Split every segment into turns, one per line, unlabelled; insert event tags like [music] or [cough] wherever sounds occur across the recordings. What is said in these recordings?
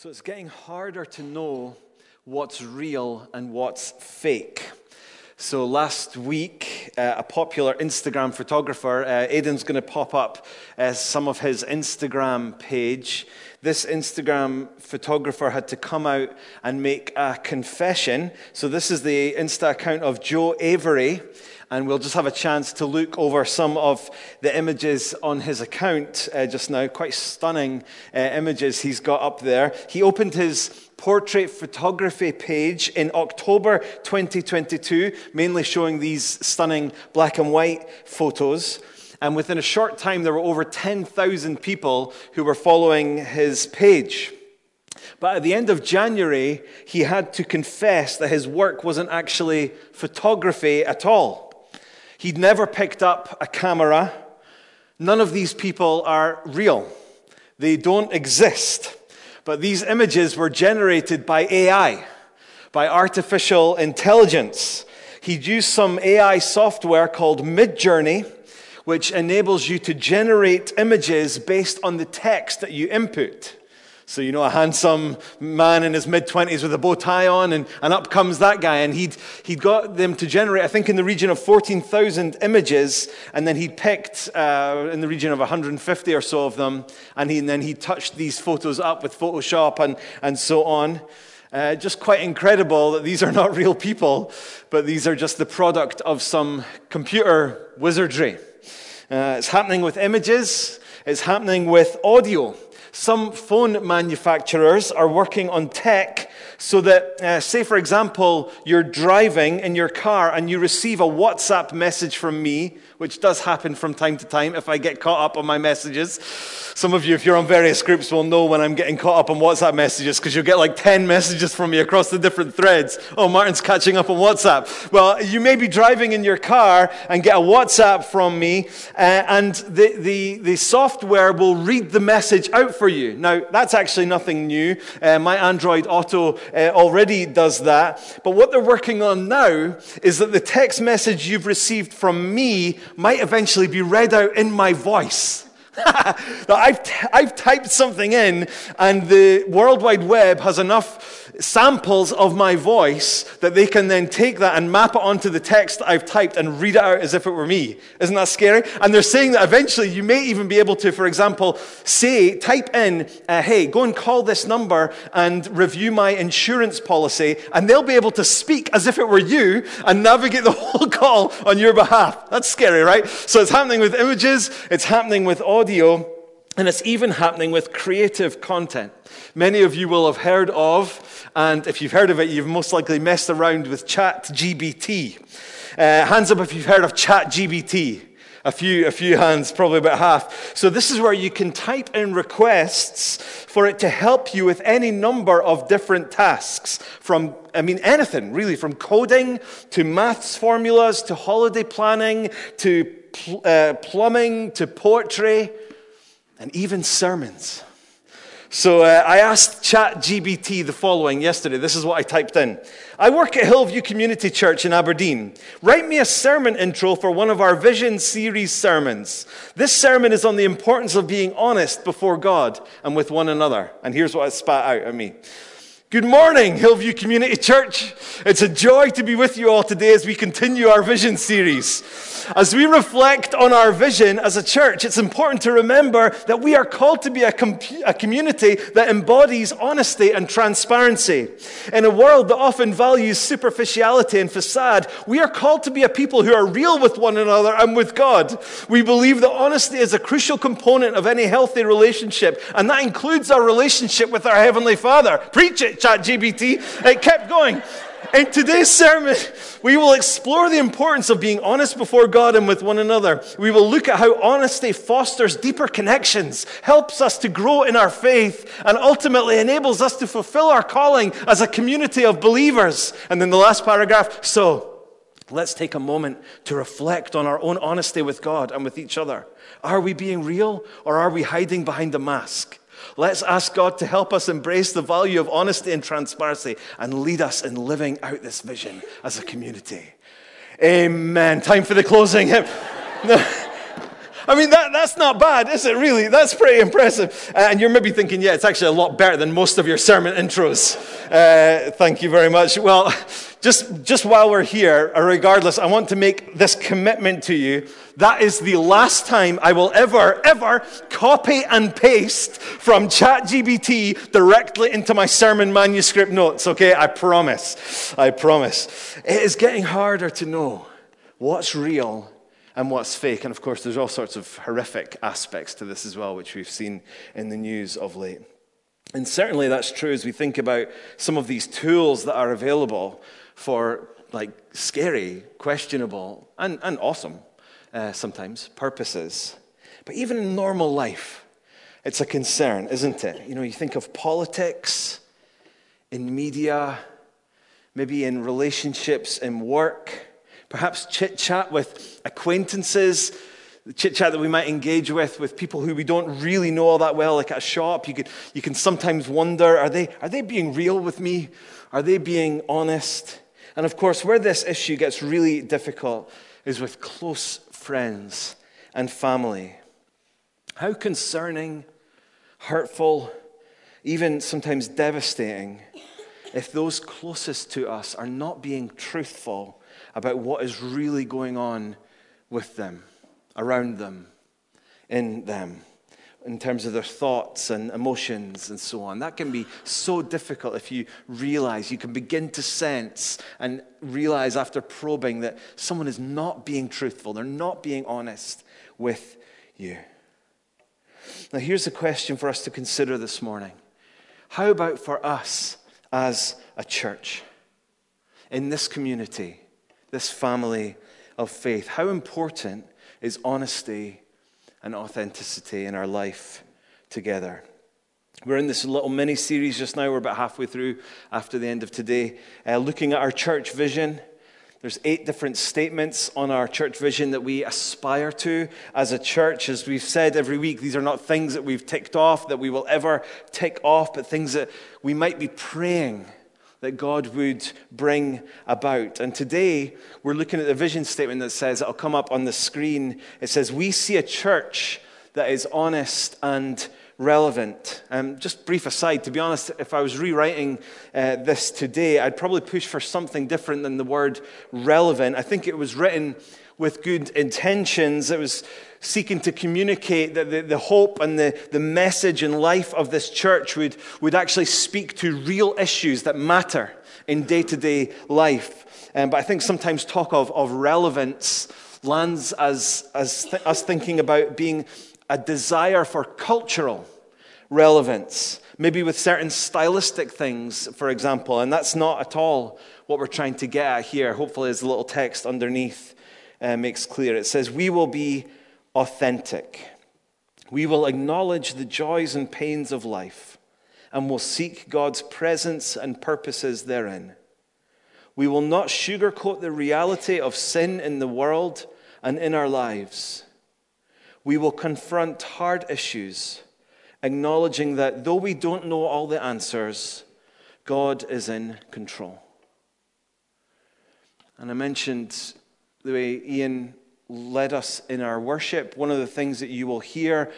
So it's getting harder to know what's real and what's fake. So last week, uh, a popular Instagram photographer, uh, Aiden's going to pop up uh, some of his Instagram page. This Instagram photographer had to come out and make a confession. So this is the Insta account of Joe Avery and we'll just have a chance to look over some of the images on his account uh, just now. Quite stunning uh, images he's got up there. He opened his portrait photography page in October 2022, mainly showing these stunning black and white photos. And within a short time, there were over 10,000 people who were following his page. But at the end of January, he had to confess that his work wasn't actually photography at all. He'd never picked up a camera. None of these people are real, they don't exist. But these images were generated by AI, by artificial intelligence. He'd used some AI software called Midjourney, which enables you to generate images based on the text that you input. So, you know, a handsome man in his mid 20s with a bow tie on, and, and up comes that guy. And he'd, he'd got them to generate, I think, in the region of 14,000 images, and then he'd picked uh, in the region of 150 or so of them, and, he, and then he touched these photos up with Photoshop and, and so on. Uh, just quite incredible that these are not [laughs] real people, but these are just the product of some computer wizardry. Uh, it's happening with images, it's happening with audio. Some phone manufacturers are working on tech so that, uh, say, for example, you're driving in your car and you receive a WhatsApp message from me which does happen from time to time if I get caught up on my messages. Some of you, if you're on various groups, will know when I'm getting caught up on WhatsApp messages because you'll get like 10 messages from me across the different threads. Oh, Martin's catching up on WhatsApp. Well, you may be driving in your car and get a WhatsApp from me, uh, and the, the, the software will read the message out for you. Now, that's actually nothing new. Uh, my Android Auto uh, already does that. But what they're working on now is that the text message you've received from me might eventually be read out in my voice. [laughs] I've, t- I've typed something in, and the World Wide Web has enough samples of my voice that they can then take that and map it onto the text I've typed and read it out as if it were me. Isn't that scary? And they're saying that eventually you may even be able to, for example, say, type in, uh, hey, go and call this number and review my insurance policy, and they'll be able to speak as if it were you and navigate the [laughs] whole call on your behalf. That's scary, right? So it's happening with images, it's happening with audio. And it's even happening with creative content. Many of you will have heard of, and if you've heard of it, you've most likely messed around with Chat GPT. Uh, hands up if you've heard of Chat GPT. A few, a few hands, probably about half. So, this is where you can type in requests for it to help you with any number of different tasks. From, I mean, anything really, from coding to maths formulas to holiday planning to pl- uh, plumbing to poetry and even sermons. So uh, I asked ChatGPT the following yesterday. This is what I typed in. I work at Hillview Community Church in Aberdeen. Write me a sermon intro for one of our Vision series sermons. This sermon is on the importance of being honest before God and with one another. And here's what it spat out at me. Good morning, Hillview Community Church. It's a joy to be with you all today as we continue our vision series. As we reflect on our vision as a church, it's important to remember that we are called to be a, com- a community that embodies honesty and transparency. In a world that often values superficiality and facade, we are called to be a people who are real with one another and with God. We believe that honesty is a crucial component of any healthy relationship, and that includes our relationship with our Heavenly Father. Preach it! Chat GPT. It kept going. In today's sermon, we will explore the importance of being honest before God and with one another. We will look at how honesty fosters deeper connections, helps us to grow in our faith, and ultimately enables us to fulfill our calling as a community of believers. And then the last paragraph so, let's take a moment to reflect on our own honesty with God and with each other. Are we being real or are we hiding behind a mask? Let's ask God to help us embrace the value of honesty and transparency and lead us in living out this vision as a community. Amen. Time for the closing. [laughs] I mean, that, that's not bad, is it really? That's pretty impressive. Uh, and you're maybe thinking, yeah, it's actually a lot better than most of your sermon intros. Uh, thank you very much. Well, just, just while we're here, uh, regardless, I want to make this commitment to you. That is the last time I will ever, ever copy and paste from ChatGPT directly into my sermon manuscript notes, okay? I promise. I promise. It is getting harder to know what's real and what's fake. And of course, there's all sorts of horrific aspects to this as well, which we've seen in the news of late. And certainly that's true as we think about some of these tools that are available for like scary, questionable, and, and awesome uh, sometimes purposes. But even in normal life, it's a concern, isn't it? You know, you think of politics, in media, maybe in relationships, in work, perhaps chit chat with acquaintances, the chit chat that we might engage with, with people who we don't really know all that well, like at a shop. You, could, you can sometimes wonder are they, are they being real with me? Are they being honest? And of course, where this issue gets really difficult is with close friends and family. How concerning, hurtful, even sometimes devastating if those closest to us are not being truthful about what is really going on with them, around them, in them in terms of their thoughts and emotions and so on. That can be so difficult if you realize, you can begin to sense and realize after probing that someone is not being truthful, they're not being honest with you. Now, here's a question for us to consider this morning How about for us as a church in this community, this family of faith? How important is honesty? And authenticity in our life together. We're in this little mini series just now. We're about halfway through after the end of today, uh, looking at our church vision. There's eight different statements on our church vision that we aspire to as a church. As we've said every week, these are not things that we've ticked off, that we will ever tick off, but things that we might be praying that God would bring about. And today, we're looking at the vision statement that says, it'll come up on the screen. It says, We see a church that is honest and relevant. Um, just brief aside, to be honest, if I was rewriting uh, this today, I'd probably push for something different than the word relevant. I think it was written with good intentions. It was seeking to communicate that the, the hope and the, the message and life of this church would, would actually speak to real issues that matter in day to day life. Um, but I think sometimes talk of, of relevance lands as, as th- us thinking about being a desire for cultural relevance, maybe with certain stylistic things, for example. And that's not at all what we're trying to get at here, hopefully, as the little text underneath uh, makes clear. It says, We will be authentic. We will acknowledge the joys and pains of life and will seek God's presence and purposes therein. We will not sugarcoat the reality of sin in the world and in our lives. We will confront hard issues, acknowledging that though we don't know all the answers, God is in control. And I mentioned the way Ian led us in our worship. One of the things that you will hear,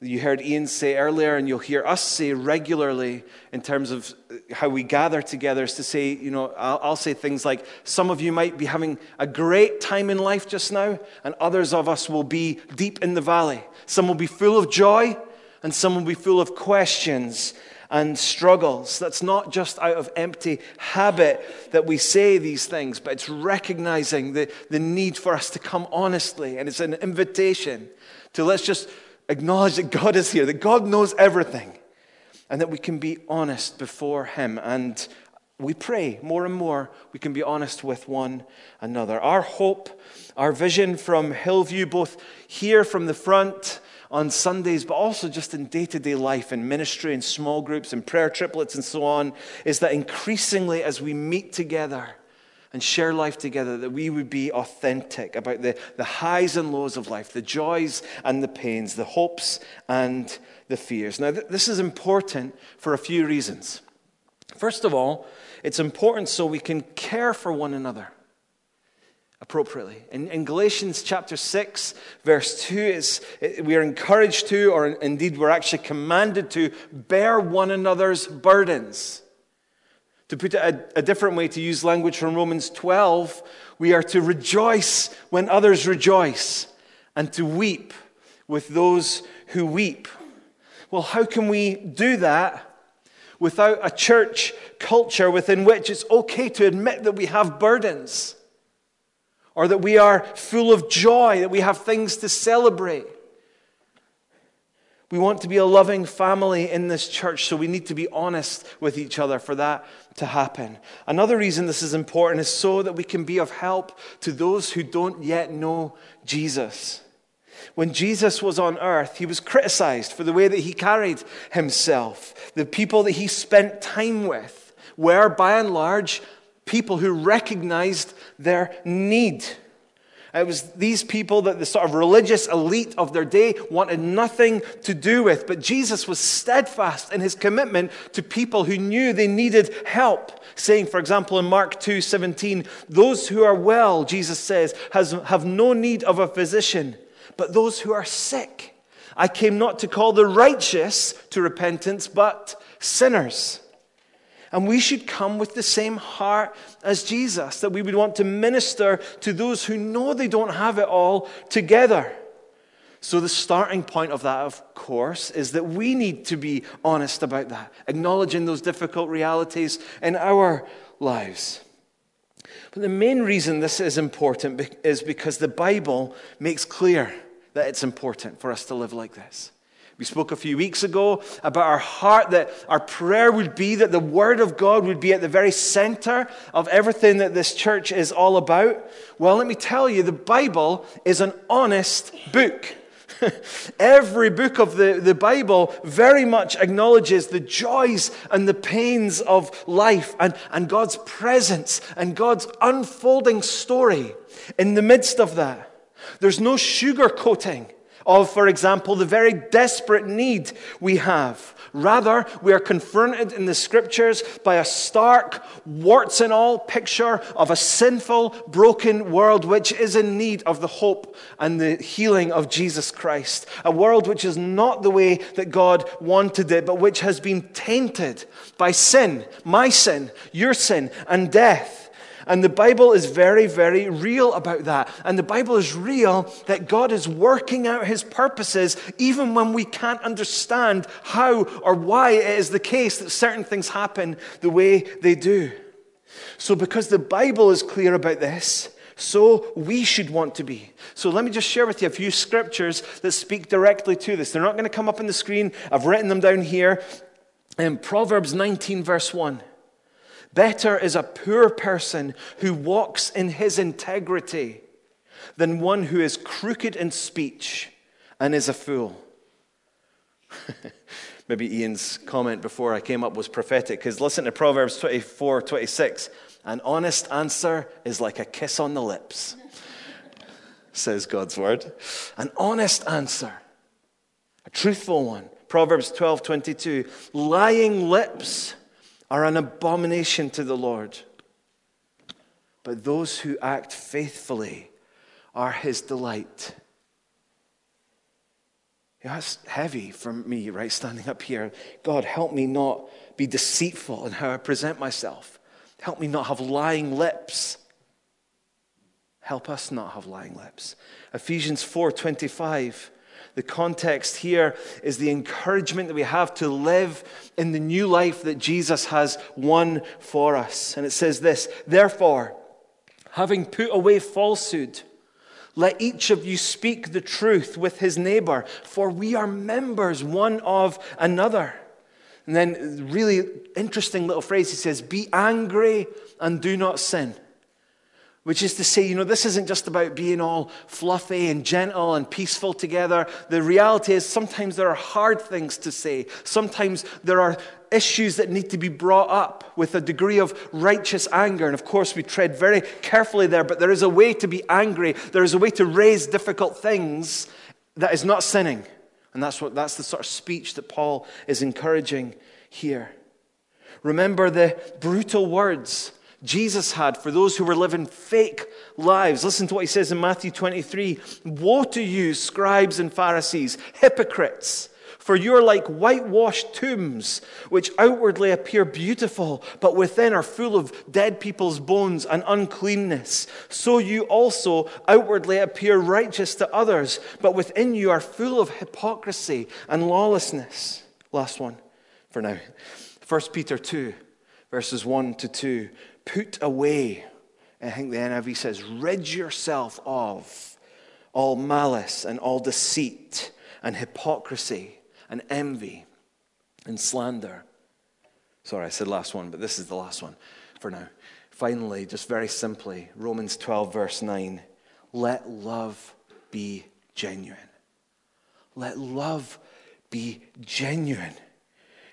you heard Ian say earlier, and you'll hear us say regularly in terms of how we gather together, is to say, you know, I'll, I'll say things like, some of you might be having a great time in life just now, and others of us will be deep in the valley. Some will be full of joy, and some will be full of questions and struggles. That's not just out of empty habit that we say these things, but it's recognizing the, the need for us to come honestly. And it's an invitation to let's just acknowledge that God is here, that God knows everything, and that we can be honest before Him. And we pray more and more we can be honest with one another. Our hope, our vision from Hillview, both here from the front on Sundays, but also just in day to day life, in ministry, in small groups, in prayer triplets, and so on, is that increasingly as we meet together and share life together, that we would be authentic about the, the highs and lows of life, the joys and the pains, the hopes and the fears. Now, th- this is important for a few reasons. First of all, it's important so we can care for one another. Appropriately. In, in, Galatians chapter 6, verse 2, it's, it, we are encouraged to, or indeed we're actually commanded to, bear one another's burdens. To put it a, a different way, to use language from Romans 12, we are to rejoice when others rejoice and to weep with those who weep. Well, how can we do that without a church culture within which it's okay to admit that we have burdens? Or that we are full of joy, that we have things to celebrate. We want to be a loving family in this church, so we need to be honest with each other for that to happen. Another reason this is important is so that we can be of help to those who don't yet know Jesus. When Jesus was on earth, he was criticized for the way that he carried himself. The people that he spent time with were, by and large, people who recognized their need. It was these people that the sort of religious elite of their day wanted nothing to do with. But Jesus was steadfast in his commitment to people who knew they needed help. Saying, for example, in Mark 2 17, those who are well, Jesus says, has, have no need of a physician, but those who are sick. I came not to call the righteous to repentance, but sinners. And we should come with the same heart as Jesus, that we would want to minister to those who know they don't have it all together. So, the starting point of that, of course, is that we need to be honest about that, acknowledging those difficult realities in our lives. But the main reason this is important is because the Bible makes clear that it's important for us to live like this. We spoke a few weeks ago about our heart, that our prayer would be that the Word of God would be at the very center of everything that this church is all about. Well, let me tell you, the Bible is an honest book. [laughs] Every book of the, the Bible very much acknowledges the joys and the pains of life and, and God's presence and God's unfolding story in the midst of that. There's no sugarcoating of, for example, the very desperate need we have. Rather, we are confronted in the scriptures by a stark, warts and all picture of a sinful, broken world which is in need of the hope and the healing of Jesus Christ. A world which is not the way that God wanted it, but which has been tainted by sin, my sin, your sin, and death. And the Bible is very, very real about that. And the Bible is real that God is working out his purposes even when we can't understand how or why it is the case that certain things happen the way they do. So, because the Bible is clear about this, so we should want to be. So let me just share with you a few scriptures that speak directly to this. They're not going to come up on the screen. I've written them down here. In Proverbs 19, verse 1. Better is a poor person who walks in his integrity than one who is crooked in speech and is a fool. [laughs] Maybe Ian's comment before I came up was prophetic, because listen to Proverbs 24 26. An honest answer is like a kiss on the lips, [laughs] says God's word. An honest answer, a truthful one. Proverbs 12 22. Lying lips are an abomination to the Lord. But those who act faithfully are his delight. Yeah, that's heavy for me, right, standing up here. God, help me not be deceitful in how I present myself. Help me not have lying lips. Help us not have lying lips. Ephesians 4:25 the context here is the encouragement that we have to live in the new life that Jesus has won for us. And it says this Therefore, having put away falsehood, let each of you speak the truth with his neighbor, for we are members one of another. And then, really interesting little phrase he says, Be angry and do not sin. Which is to say, you know, this isn't just about being all fluffy and gentle and peaceful together. The reality is sometimes there are hard things to say. Sometimes there are issues that need to be brought up with a degree of righteous anger. And of course, we tread very carefully there, but there is a way to be angry. There is a way to raise difficult things that is not sinning. And that's, what, that's the sort of speech that Paul is encouraging here. Remember the brutal words Jesus had for those who were living fake lives. Listen to what he says in Matthew 23 Woe to you, scribes and Pharisees, hypocrites! For you are like whitewashed tombs, which outwardly appear beautiful, but within are full of dead people's bones and uncleanness. So you also outwardly appear righteous to others, but within you are full of hypocrisy and lawlessness. Last one for now. 1 Peter 2, verses 1 to 2. Put away, I think the NIV says, rid yourself of all malice and all deceit and hypocrisy and envy and slander. Sorry, I said last one, but this is the last one for now. Finally, just very simply, Romans 12, verse 9 let love be genuine. Let love be genuine.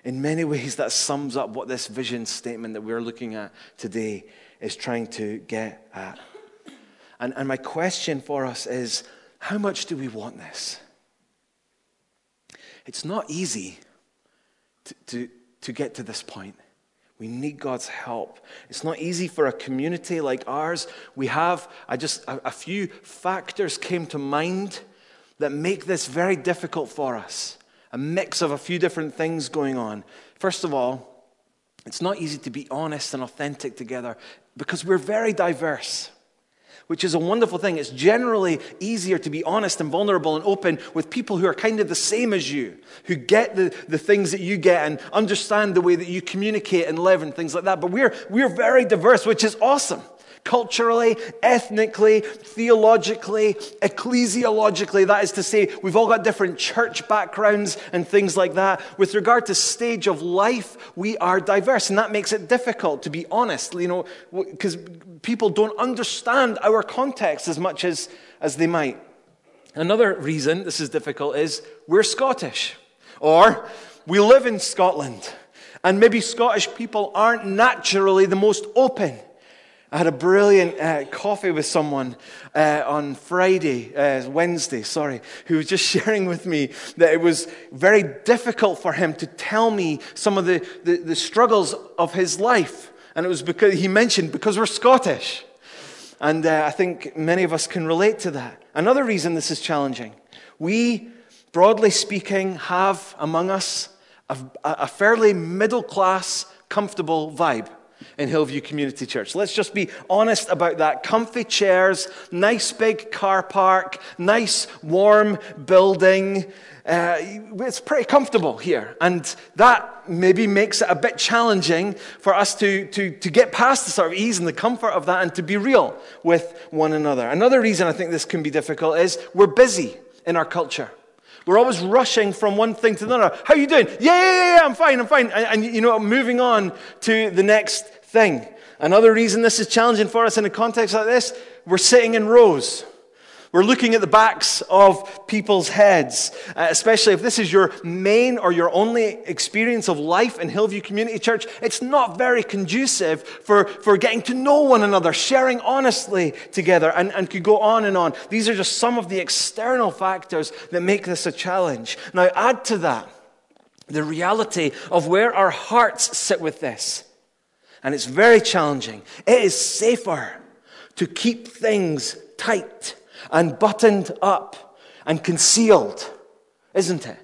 In many ways, that sums up what this vision statement that we're looking at today is trying to get at. And, and my question for us is how much do we want this? It's not easy to, to, to get to this point. We need God's help. It's not easy for a community like ours. We have, I just, a, a few factors came to mind that make this very difficult for us. A mix of a few different things going on. First of all, it's not easy to be honest and authentic together because we're very diverse which is a wonderful thing. It's generally easier to be honest and vulnerable and open with people who are kind of the same as you, who get the, the things that you get and understand the way that you communicate and live and things like that. But we're, we're very diverse, which is awesome culturally, ethnically, theologically, ecclesiologically. That is to say, we've all got different church backgrounds and things like that. With regard to stage of life, we are diverse, and that makes it difficult to be honest, you know, because people don't understand our context as much as, as they might. Another reason this is difficult is we're Scottish, or we live in Scotland. And maybe Scottish people aren't naturally the most open. I had a brilliant uh, coffee with someone uh, on Friday, uh, Wednesday, sorry, who was just [laughs] sharing with me that it was very difficult for him to tell me some of the, the, the struggles of his life. And it was because he mentioned, because we're Scottish. And uh, I think many of us can relate to that. Another reason this is challenging we, broadly speaking, have among us a, a fairly middle class, comfortable vibe in Hillview Community Church. Let's just be honest about that. Comfy chairs, nice big car park, nice warm building. Uh, it's pretty comfortable here. And that maybe makes it a bit challenging for us to, to, to get past the sort of ease and the comfort of that and to be real with one another. Another reason I think this can be difficult is we're busy in our culture. We're always rushing from one thing to another. How are you doing? Yeah, yeah, yeah, I'm fine, I'm fine. And, and you know, moving on to the next thing. Another reason this is challenging for us in a context like this, we're sitting in rows. We're looking at the backs of people's heads, uh, especially if this is your main or your only experience of life in Hillview Community Church. It's not very conducive for, for getting to know one another, sharing honestly together, and, and could go on and on. These are just some of the external factors that make this a challenge. Now, add to that the reality of where our hearts sit with this and it's very challenging. It is safer to keep things tight and buttoned up and concealed, isn't it?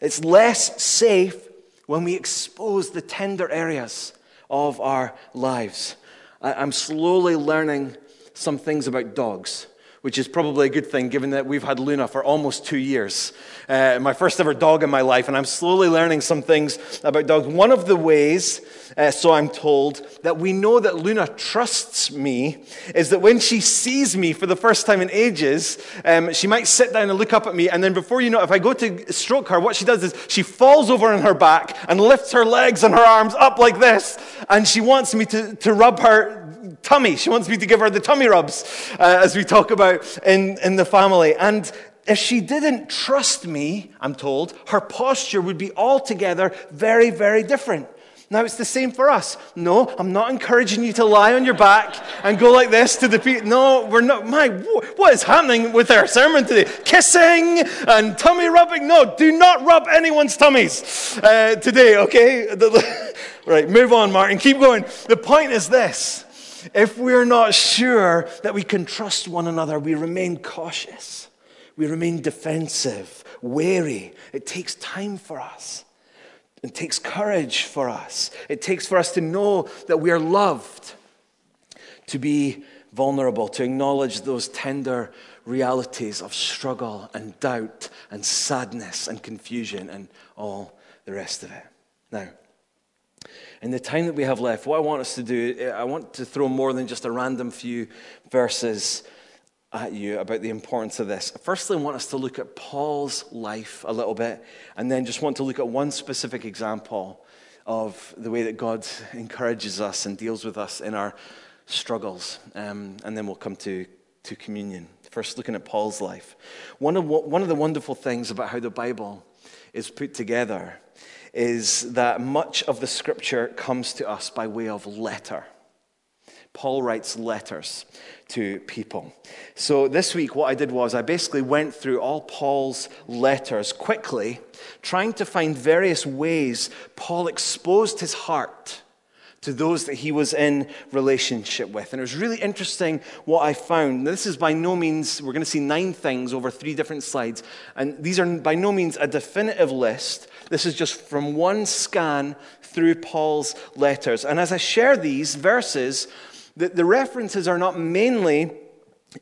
It's less safe when we expose the tender areas of our lives. I'm slowly learning some things about dogs which is probably a good thing given that we've had Luna for almost two years. Uh, my first ever dog in my life, and I'm slowly learning some things about dogs. One of the ways, uh, so I'm told, that we know that Luna trusts me is that when she sees me for the first time in ages, um, she might sit down and look up at me, and then before you know, it, if I go to stroke her, what she does is she falls over on her back and lifts her legs and her arms up like this, and she wants me to, to rub her tummy. She wants me to give her the tummy rubs, uh, as we talk about in, in the family. And if she didn't trust me, I'm told, her posture would be altogether very, very different. Now it's the same for us. No, I'm not encouraging you to lie on your back and go like this to the people. No, we're not. My, what is happening with our sermon today? Kissing and tummy rubbing? No, do not rub anyone's tummies uh, today, okay? [laughs] Right, move on, Martin. Keep going. The point is this if we're not sure that we can trust one another, we remain cautious, we remain defensive, wary. It takes time for us. It takes courage for us. It takes for us to know that we are loved, to be vulnerable, to acknowledge those tender realities of struggle and doubt and sadness and confusion and all the rest of it. Now, in the time that we have left, what I want us to do, I want to throw more than just a random few verses at you about the importance of this. Firstly, I want us to look at Paul's life a little bit, and then just want to look at one specific example of the way that God encourages us and deals with us in our struggles. Um, and then we'll come to, to communion. First, looking at Paul's life. One of, one of the wonderful things about how the Bible is put together is that much of the scripture comes to us by way of letter. Paul writes letters to people. So this week, what I did was I basically went through all Paul's letters quickly, trying to find various ways Paul exposed his heart to those that he was in relationship with. And it was really interesting what I found. This is by no means, we're going to see nine things over three different slides. And these are by no means a definitive list. This is just from one scan through Paul's letters. And as I share these verses, the, the references are not mainly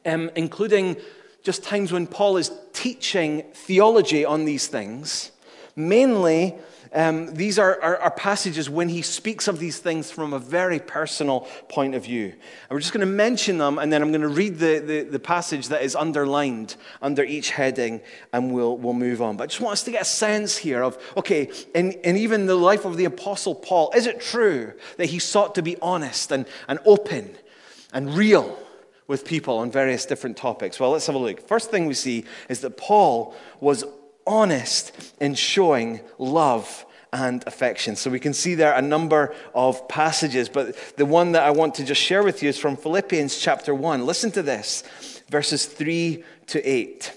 um, including just times when Paul is teaching theology on these things. Mainly, um, these are, are, are, passages when he speaks of these things from a very personal point of view. And we're just going to mention them, and then I'm going to read the, the, the, passage that is underlined under each heading, and we'll, we'll move on. But I just want us to get a sense here of okay, in, in even the life of the Apostle Paul, is it true that he sought to be honest and, and open and real? With people on various different topics. Well, let's have a look. First thing we see is that Paul was honest in showing love and affection. So we can see there a number of passages, but the one that I want to just share with you is from Philippians chapter 1. Listen to this, verses 3 to 8.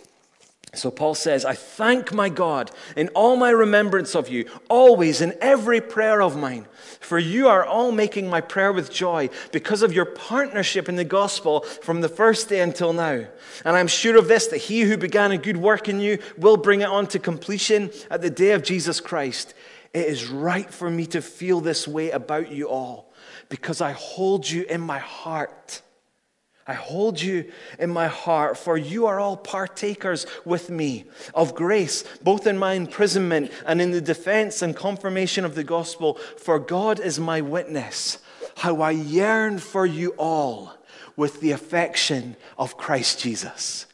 So Paul says, I thank my God in all my remembrance of you, always in every prayer of mine. For you are all making my prayer with joy because of your partnership in the gospel from the first day until now. And I'm sure of this, that he who began a good work in you will bring it on to completion at the day of Jesus Christ. It is right for me to feel this way about you all because I hold you in my heart. I hold you in my heart, for you are all partakers with me of grace, both in my imprisonment and in the defense and confirmation of the gospel. For God is my witness, how I yearn for you all with the affection of Christ Jesus.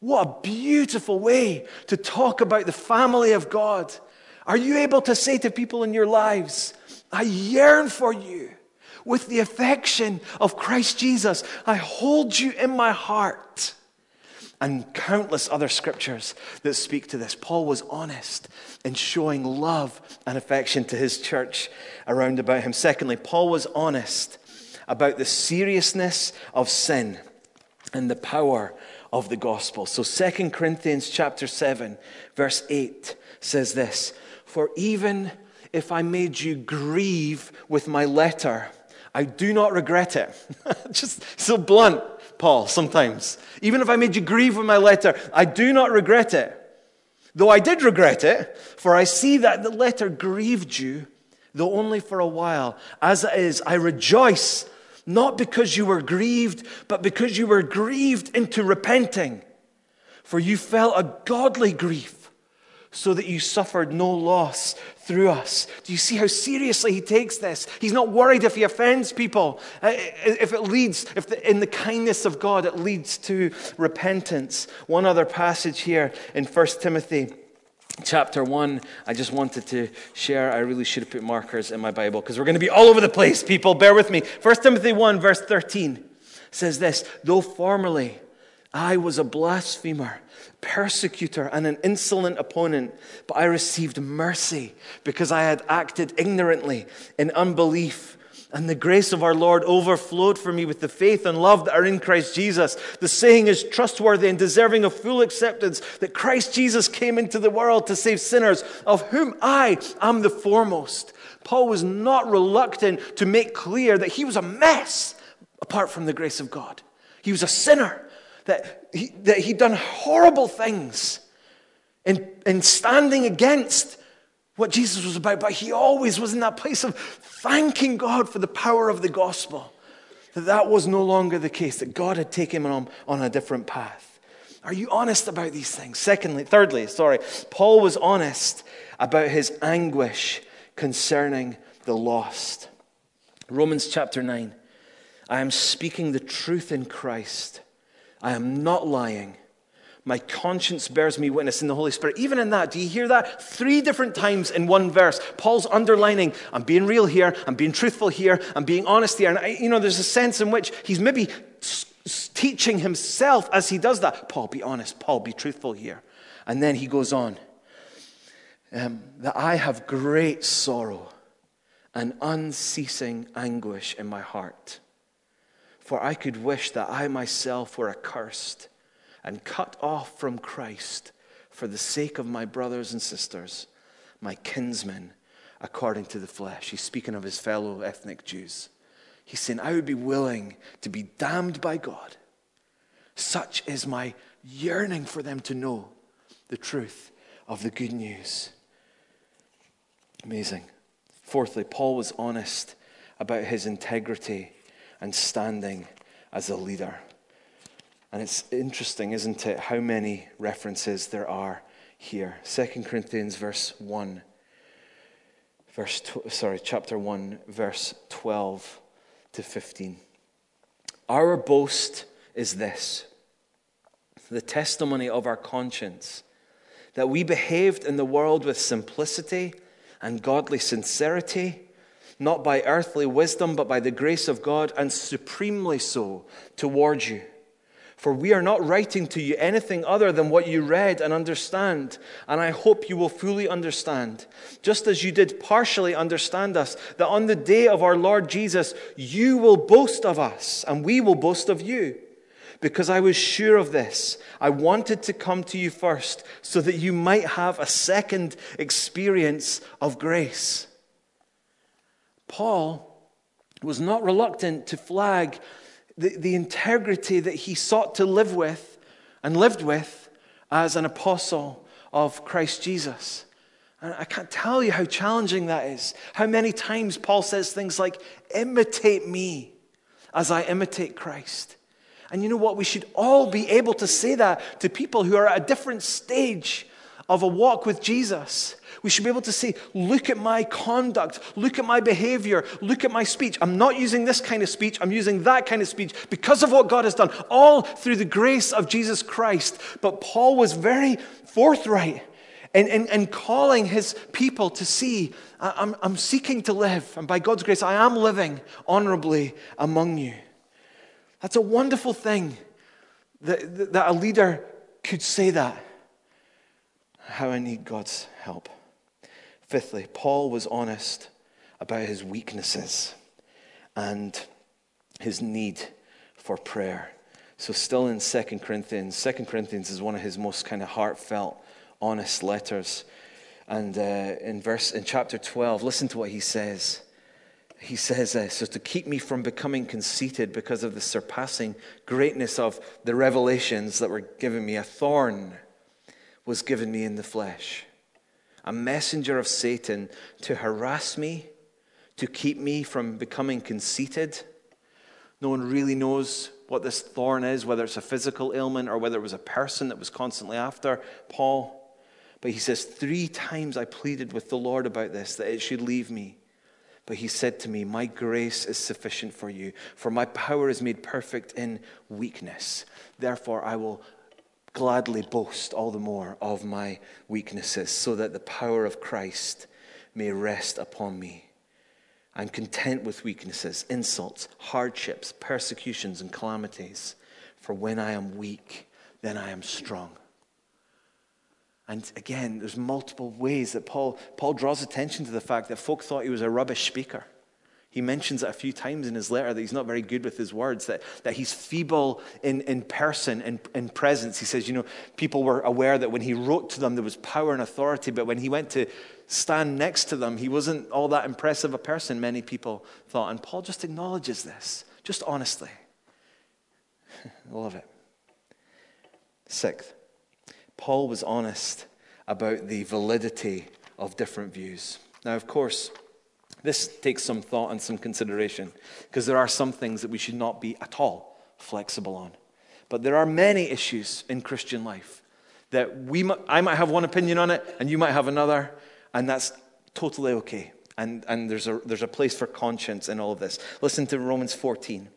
What a beautiful way to talk about the family of God. Are you able to say to people in your lives, I yearn for you? With the affection of Christ Jesus. I hold you in my heart. And countless other scriptures that speak to this. Paul was honest in showing love and affection to his church around about him. Secondly, Paul was honest about the seriousness of sin and the power of the gospel. So 2 Corinthians chapter 7 verse 8 says this, "For even if I made you grieve with my letter, I do not regret it. [laughs] Just so blunt, Paul, sometimes. Even if I made you grieve with my letter, I do not regret it. Though I did regret it, for I see that the letter grieved you, though only for a while. As it is, I rejoice, not because you were grieved, but because you were grieved into repenting. For you felt a godly grief so that you suffered no loss through us. Do you see how seriously he takes this? He's not worried if he offends people, uh, if it leads, if the, in the kindness of God it leads to repentance. One other passage here in 1 Timothy chapter 1 i just wanted to share i really should have put markers in my bible because we're going to be all over the place people bear with me 1 timothy 1 verse 13 says this though formerly i was a blasphemer persecutor and an insolent opponent, but I received mercy because I had acted ignorantly in unbelief. And the grace of our Lord overflowed for me with the faith and love that are in Christ Jesus. The saying is trustworthy and deserving of full acceptance that Christ Jesus came into the world to save sinners, of whom I am the foremost. Paul was not reluctant to make clear that he was a mess apart from the grace of God. He was a sinner, that, he, that he'd done horrible things in, in standing against what Jesus was about, but he always was in that place of thanking God for the power of the gospel. That that was no longer the case, that God had taken him on, on a different path. Are you honest about these things? Secondly, thirdly, sorry, Paul was honest about his anguish concerning the lost. Romans chapter 9. I am speaking the truth in Christ. I am not lying. My conscience bears me witness in the Holy Spirit. Even in that, do you hear that? Three different times in one verse. Paul's underlining, I'm being real here, I'm being truthful here, I'm being honest here. And, I, you know, there's a sense in which he's maybe teaching himself as he does that. Paul, be honest. Paul, be truthful here. And then he goes on um, that I have great sorrow and unceasing anguish in my heart. For I could wish that I myself were accursed and cut off from Christ for the sake of my brothers and sisters, my kinsmen, according to the flesh. He's speaking of his fellow ethnic Jews. He's saying, I would be willing to be damned by God. Such is my yearning for them to know the truth of the good news. Amazing. Fourthly, Paul was honest about his integrity and standing as a leader. And it's interesting, isn't it, how many references there are here. 2 Corinthians verse 1 verse sorry, chapter 1 verse 12 to 15. Our boast is this: the testimony of our conscience that we behaved in the world with simplicity and godly sincerity, not by earthly wisdom, but by the grace of God, and supremely so towards you. For we are not writing to you anything other than what you read and understand, and I hope you will fully understand, just as you did partially understand us, that on the day of our Lord Jesus, you will boast of us, and we will boast of you. Because I was sure of this, I wanted to come to you first, so that you might have a second experience of grace. Paul was not reluctant to flag the, the integrity that he sought to live with and lived with as an apostle of Christ Jesus. And I can't tell you how challenging that is. How many times Paul says things like, imitate me as I imitate Christ. And you know what? We should all be able to say that to people who are at a different stage of a walk with Jesus. We should be able to say, look at my conduct, look at my behavior, look at my speech. I'm not using this kind of speech, I'm using that kind of speech because of what God has done, all through the grace of Jesus Christ. But Paul was very forthright in, in, in calling his people to see, I'm, I'm seeking to live, and by God's grace, I am living honorably among you. That's a wonderful thing that, that a leader could say that how I need God's help. Fifthly, Paul was honest about his weaknesses and his need for prayer. So, still in 2 Corinthians, 2 Corinthians is one of his most kind of heartfelt, honest letters. And uh, in verse in chapter 12, listen to what he says. He says, uh, So to keep me from becoming conceited because of the surpassing greatness of the revelations that were given me, a thorn was given me in the flesh, a messenger of Satan to harass me, to keep me from becoming conceited. No one really knows what this thorn is, whether it's a physical ailment or whether it was a person that was constantly after Paul. But he says, Three times I pleaded with the Lord about this, that it should leave me. But he said to me, My grace is sufficient for you, for my power is made perfect in weakness. Therefore, I will gladly boast all the more of my weaknesses, so that the power of Christ may rest upon me. I'm content with weaknesses, insults, hardships, persecutions, and calamities. For when I am weak, then I am strong. And again, there's multiple ways that Paul, Paul draws attention to the fact that folk thought he was a rubbish speaker. He mentions it a few times in his letter that he's not very good with his words, that, that he's feeble in, in person, in, in presence. He says, you know, people were aware that when he wrote to them, there was power and authority, but when he went to stand next to them, he wasn't all that impressive a person, many people thought. And Paul just acknowledges this, just honestly. I [laughs] love it. Sixth, Paul was honest about the validity of different views. Now, of course, this takes some thought and some consideration because there are some things that we should not be at all flexible on. But there are many issues in Christian life that we I might have one opinion on it and you might have another, and that's totally okay. And, and there's, a, there's a place for conscience in all of this. Listen to Romans 14.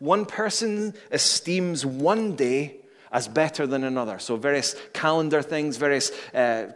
One person esteems one day as better than another. So, various calendar things, various uh,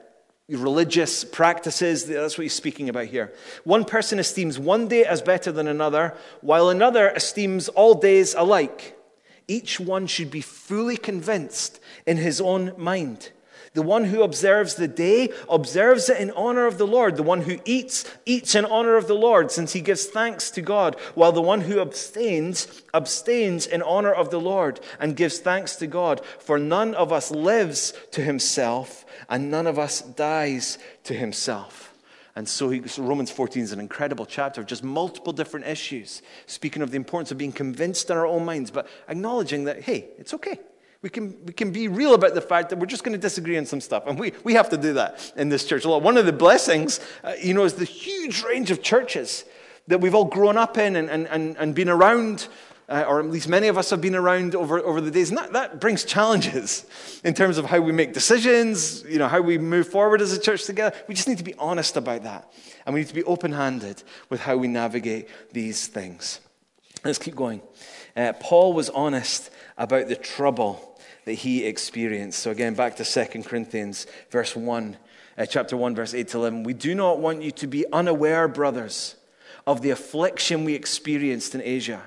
religious practices. That's what he's speaking about here. One person esteems one day as better than another, while another esteems all days alike. Each one should be fully convinced in his own mind. The one who observes the day observes it in honor of the Lord. The one who eats, eats in honor of the Lord, since he gives thanks to God, while the one who abstains, abstains in honor of the Lord and gives thanks to God. For none of us lives to himself, and none of us dies to himself. And so, he, so, Romans 14 is an incredible chapter of just multiple different issues, speaking of the importance of being convinced in our own minds, but acknowledging that, hey, it's okay. We can, we can be real about the fact that we're just going to disagree on some stuff. And we, we have to do that in this church a lot. One of the blessings, uh, you know, is the huge range of churches that we've all grown up in and, and, and, and been around, uh, or at least many of us have been around over, over the days. And that, that brings challenges [laughs] in terms of how we make decisions, you know, how we move forward as a church together. We just need to be honest about that. And we need to be open handed with how we navigate these things. Let's keep going. Uh, Paul was honest about the trouble that he experienced. So again, back to 2 Corinthians, verse 1, uh, chapter 1, verse 8 to 11. We do not want you to be unaware, brothers, of the affliction we experienced in Asia.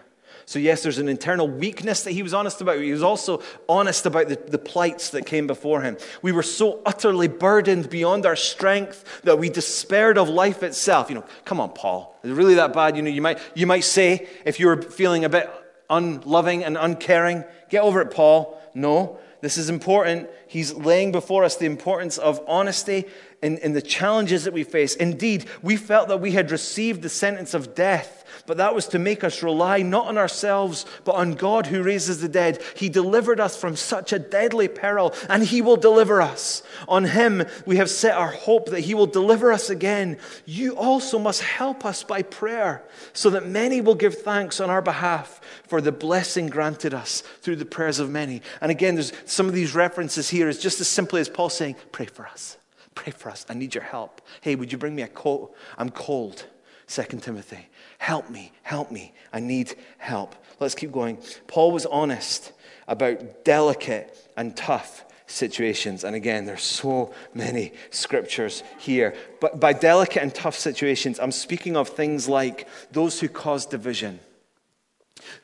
So, yes, there's an internal weakness that he was honest about. He was also honest about the, the plights that came before him. We were so utterly burdened beyond our strength that we despaired of life itself. You know, come on, Paul. Is it really that bad? You know, you might, you might say, if you were feeling a bit unloving and uncaring, get over it, Paul. No, this is important. He's laying before us the importance of honesty in, in the challenges that we face. Indeed, we felt that we had received the sentence of death but that was to make us rely not on ourselves, but on God who raises the dead. He delivered us from such a deadly peril, and He will deliver us. On Him we have set our hope that He will deliver us again. You also must help us by prayer, so that many will give thanks on our behalf for the blessing granted us through the prayers of many. And again, there's some of these references here is just as simply as Paul saying, Pray for us. Pray for us. I need your help. Hey, would you bring me a coat? I'm cold. Second Timothy. Help me, help me. I need help. Let's keep going. Paul was honest about delicate and tough situations. And again, there's so many scriptures here. But by delicate and tough situations, I'm speaking of things like those who cause division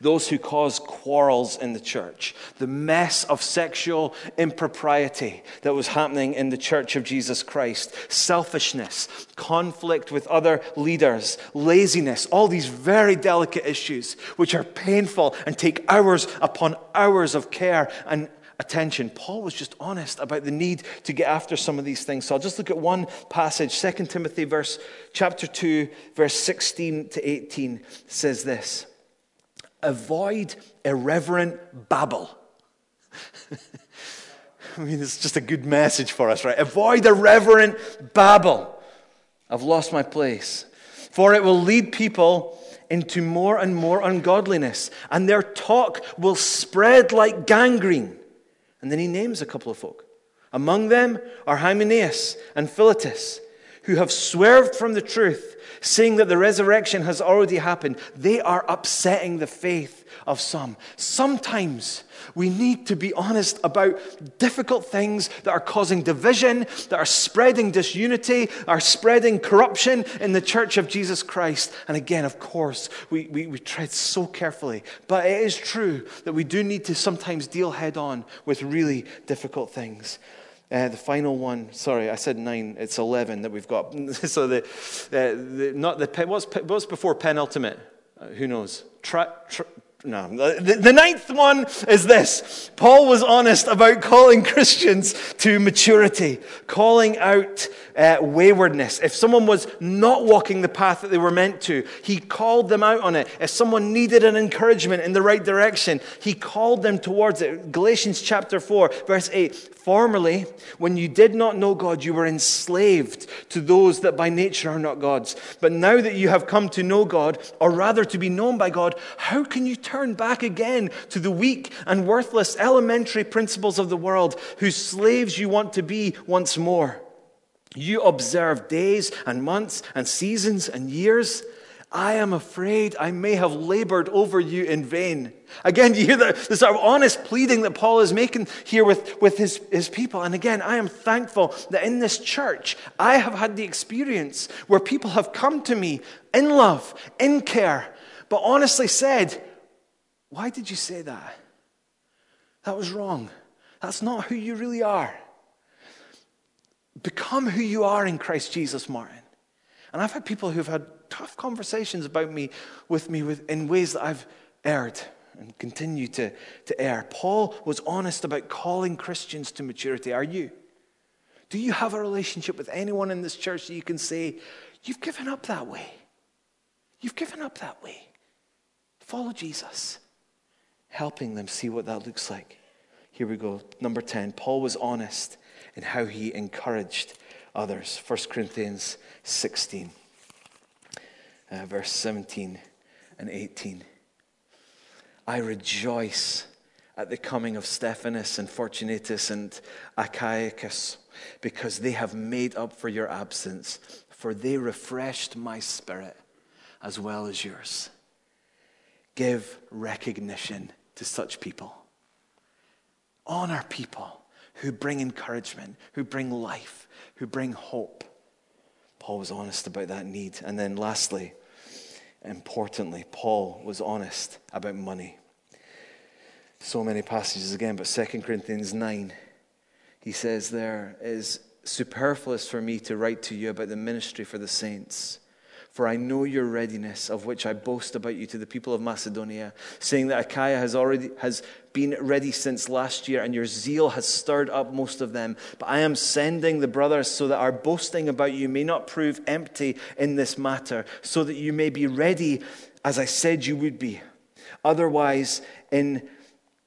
those who cause quarrels in the church, the mess of sexual impropriety that was happening in the church of Jesus Christ, selfishness, conflict with other leaders, laziness, all these very delicate issues which are painful and take hours upon hours of care and attention. Paul was just honest about the need to get after some of these things. So I'll just look at one passage, 2 Timothy verse chapter 2 verse 16 to 18 says this avoid irreverent babble. [laughs] I mean, it's just a good message for us, right? Avoid irreverent babble. I've lost my place. For it will lead people into more and more ungodliness, and their talk will spread like gangrene. And then he names a couple of folk. Among them are Hymenaeus and Philetus, who have swerved from the truth saying that the resurrection has already happened, they are upsetting the faith of some. Sometimes we need to be honest about difficult things that are causing division, that are spreading disunity, are spreading corruption in the church of Jesus Christ. And again, of course, we, we, we tread so carefully. But it is true that we do need to sometimes deal head on with really difficult things. Uh, the final one, sorry, I said nine, it's 11 that we've got. [laughs] so the, uh, the not the, what's, what's before penultimate? Uh, who knows? Tra, tra, no. The, the ninth one is this Paul was honest about calling [laughs] Christians to maturity, calling out uh, waywardness. If someone was not walking the path that they were meant to, he called them out on it. If someone needed an encouragement in the right direction, he called them towards it. Galatians chapter 4, verse 8 Formerly, when you did not know God, you were enslaved to those that by nature are not God's. But now that you have come to know God, or rather to be known by God, how can you turn back again to the weak and worthless elementary principles of the world, whose slaves you want to be once more? You observe days and months and seasons and years. I am afraid I may have labored over you in vain. Again, you hear the, the sort of honest pleading that Paul is making here with, with his, his people. And again, I am thankful that in this church, I have had the experience where people have come to me in love, in care, but honestly said, Why did you say that? That was wrong. That's not who you really are. Become who you are in Christ Jesus, Martin. And I've had people who've had tough conversations about me with me with, in ways that I've erred and continue to, to err. Paul was honest about calling Christians to maturity. Are you? Do you have a relationship with anyone in this church that you can say, You've given up that way? You've given up that way. Follow Jesus, helping them see what that looks like. Here we go. Number 10. Paul was honest in how he encouraged others. 1 Corinthians 16 uh, verse 17 and 18. I rejoice at the coming of Stephanas and Fortunatus and Achaicus because they have made up for your absence, for they refreshed my spirit as well as yours. Give recognition to such people. Honor people who bring encouragement, who bring life, who bring hope. Paul was honest about that need. And then lastly, importantly, Paul was honest about money. So many passages again, but 2 Corinthians 9, he says there is superfluous for me to write to you about the ministry for the saints. For I know your readiness, of which I boast about you to the people of Macedonia, saying that Achaia has already has been ready since last year, and your zeal has stirred up most of them. But I am sending the brothers so that our boasting about you may not prove empty in this matter, so that you may be ready as I said you would be. Otherwise, in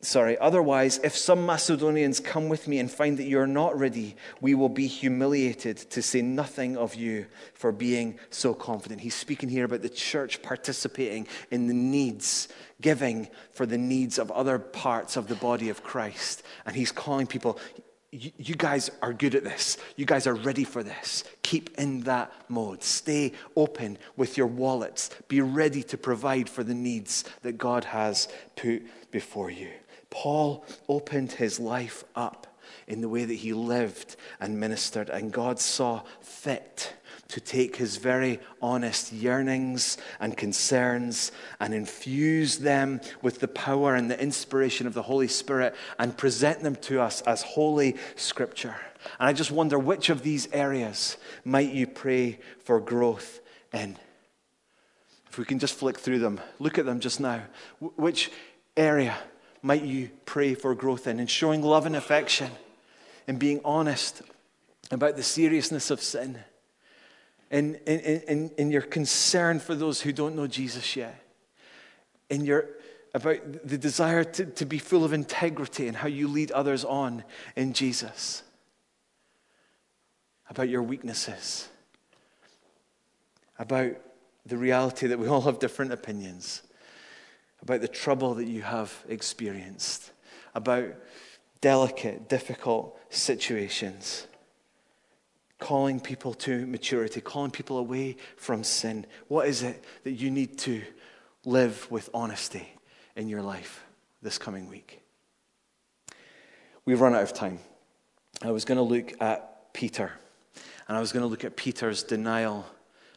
Sorry, otherwise, if some Macedonians come with me and find that you're not ready, we will be humiliated, to say nothing of you for being so confident. He's speaking here about the church participating in the needs, giving for the needs of other parts of the body of Christ. And he's calling people, you guys are good at this. You guys are ready for this. Keep in that mode. Stay open with your wallets. Be ready to provide for the needs that God has put before you. Paul opened his life up in the way that he lived and ministered, and God saw fit to take his very honest yearnings and concerns and infuse them with the power and the inspiration of the Holy Spirit and present them to us as holy scripture. And I just wonder which of these areas might you pray for growth in? If we can just flick through them, look at them just now. Which area might you pray for growth in, in showing love and affection, in being honest about the seriousness of sin, in, in, in, in your concern for those who don't know Jesus yet, in your about the desire to, to be full of integrity and how you lead others on in Jesus, about your weaknesses, about the reality that we all have different opinions about the trouble that you have experienced, about delicate, difficult situations, calling people to maturity, calling people away from sin. What is it that you need to live with honesty in your life this coming week? We've run out of time. I was going to look at Peter, and I was going to look at Peter's denial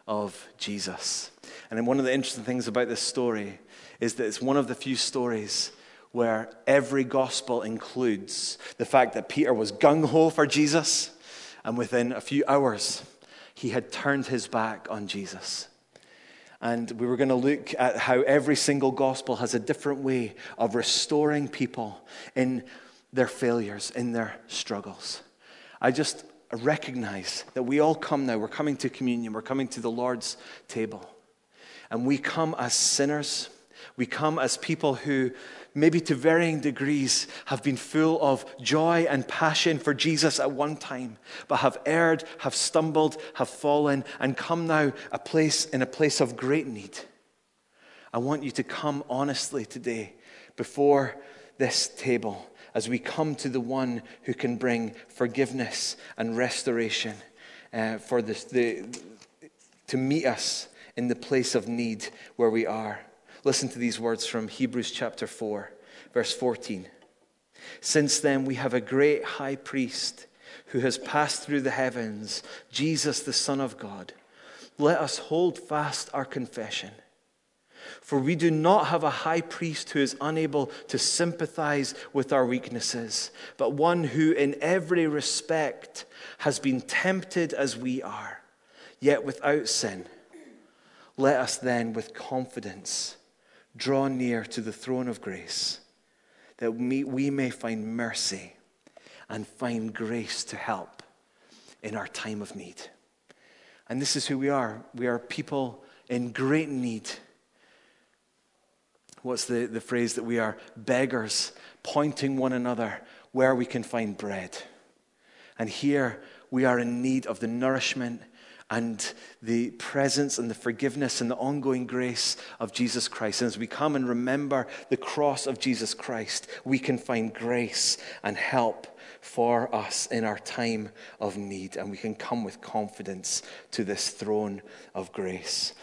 of Jesus. And then one of the interesting things about this story is that it's one of the few stories where every gospel includes the fact that Peter was gung ho for Jesus, and within a few hours, he had turned his back on Jesus. And we were going to look at how every single gospel has a different way of restoring people in their failures, in their struggles. I just recognize that we all come now, we're coming to communion, we're coming to the Lord's table. And we come as sinners. We come as people who, maybe to varying degrees, have been full of joy and passion for Jesus at one time, but have erred, have stumbled, have fallen, and come now a place in a place of great need. I want you to come honestly today before this table as we come to the one who can bring forgiveness and restoration uh, for this, the, to meet us in the place of need where we are. Listen to these words from Hebrews chapter 4, verse 14. Since then, we have a great high priest who has passed through the heavens, Jesus, the Son of God. Let us hold fast our confession. For we do not have a high priest who is unable to sympathize with our weaknesses, but one who, in every respect, has been tempted as we are, yet without sin. Let us then, with confidence, draw near to the throne of grace, that we may find mercy and find grace to help in our time of need. And this is who we are. We are people in great need What's the, the phrase that we are beggars, pointing one another where we can find bread? And here we are in need of the nourishment and the presence and the forgiveness and the ongoing grace of Jesus Christ. And as we come and remember the cross of Jesus Christ, we can find grace and help for us in our time of need. And we can come with confidence to this throne of grace.